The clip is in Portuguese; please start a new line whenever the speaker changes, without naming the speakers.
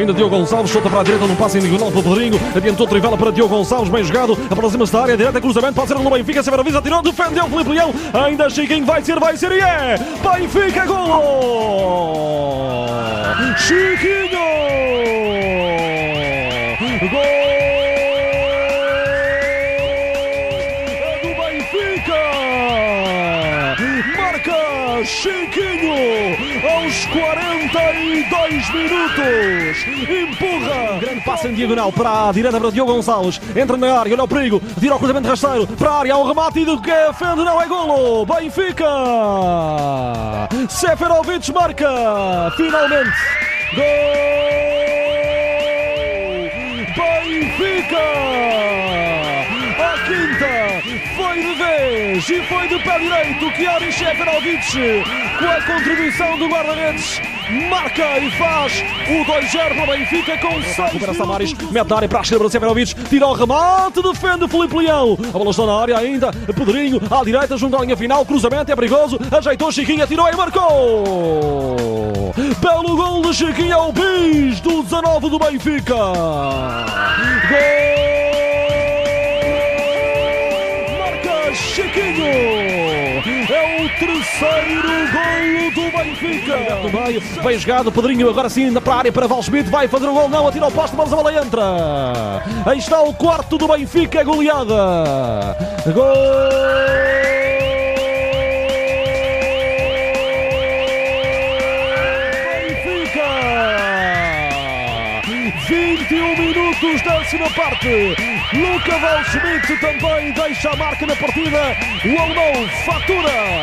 Ainda Diogo Gonçalves, solta para a direita, num passe em diagonal para o Pedrinho. Adiantou Trivela para Diogo Gonçalves, bem jogado. Aproxima-se da área direita, cruzamento, pode ser no Benfica. Severovisa tirou, defendeu Felipe Leão. Ainda Chiquinho, vai ser, vai ser e é! Benfica, gol! Chiquinho! Gol! Marca Chiquinho aos 42 minutos. Empurra. Grande passe em diagonal para a direita para Diogo Gonçalves. Entra na área, olha o perigo. Tira o cruzamento rasteiro para a área. Há um remate do que defende não é golo. Benfica. Seferovic marca. Finalmente. Gol. Benfica. Quinta foi de vez e foi de pé direito Chiari Seferovic com a contribuição do guarda-redes marca e faz o 2-0 para o Benfica com 6 Recupera Samaris, mete na área para a esquerda para Seferovic, tira o remate, defende Felipe Leão. A bola está na área ainda, Pedrinho à direita, junto à linha final, cruzamento é perigoso, ajeitou Chiquinha, tirou e marcou. Belo gol de Chiquinha, o bis do 19 do Benfica. Gol! É o terceiro golo do Benfica! Meio, bem jogado, Pedrinho agora sim para a área para Valschmidt, vai fazer o gol, não, atira o poste, mas a bola entra! Aí está o quarto do Benfica, goleada! Gol! 21 minutos, décima parte. Luca Valschmidt também deixa a marca na partida. O Alemão fatura.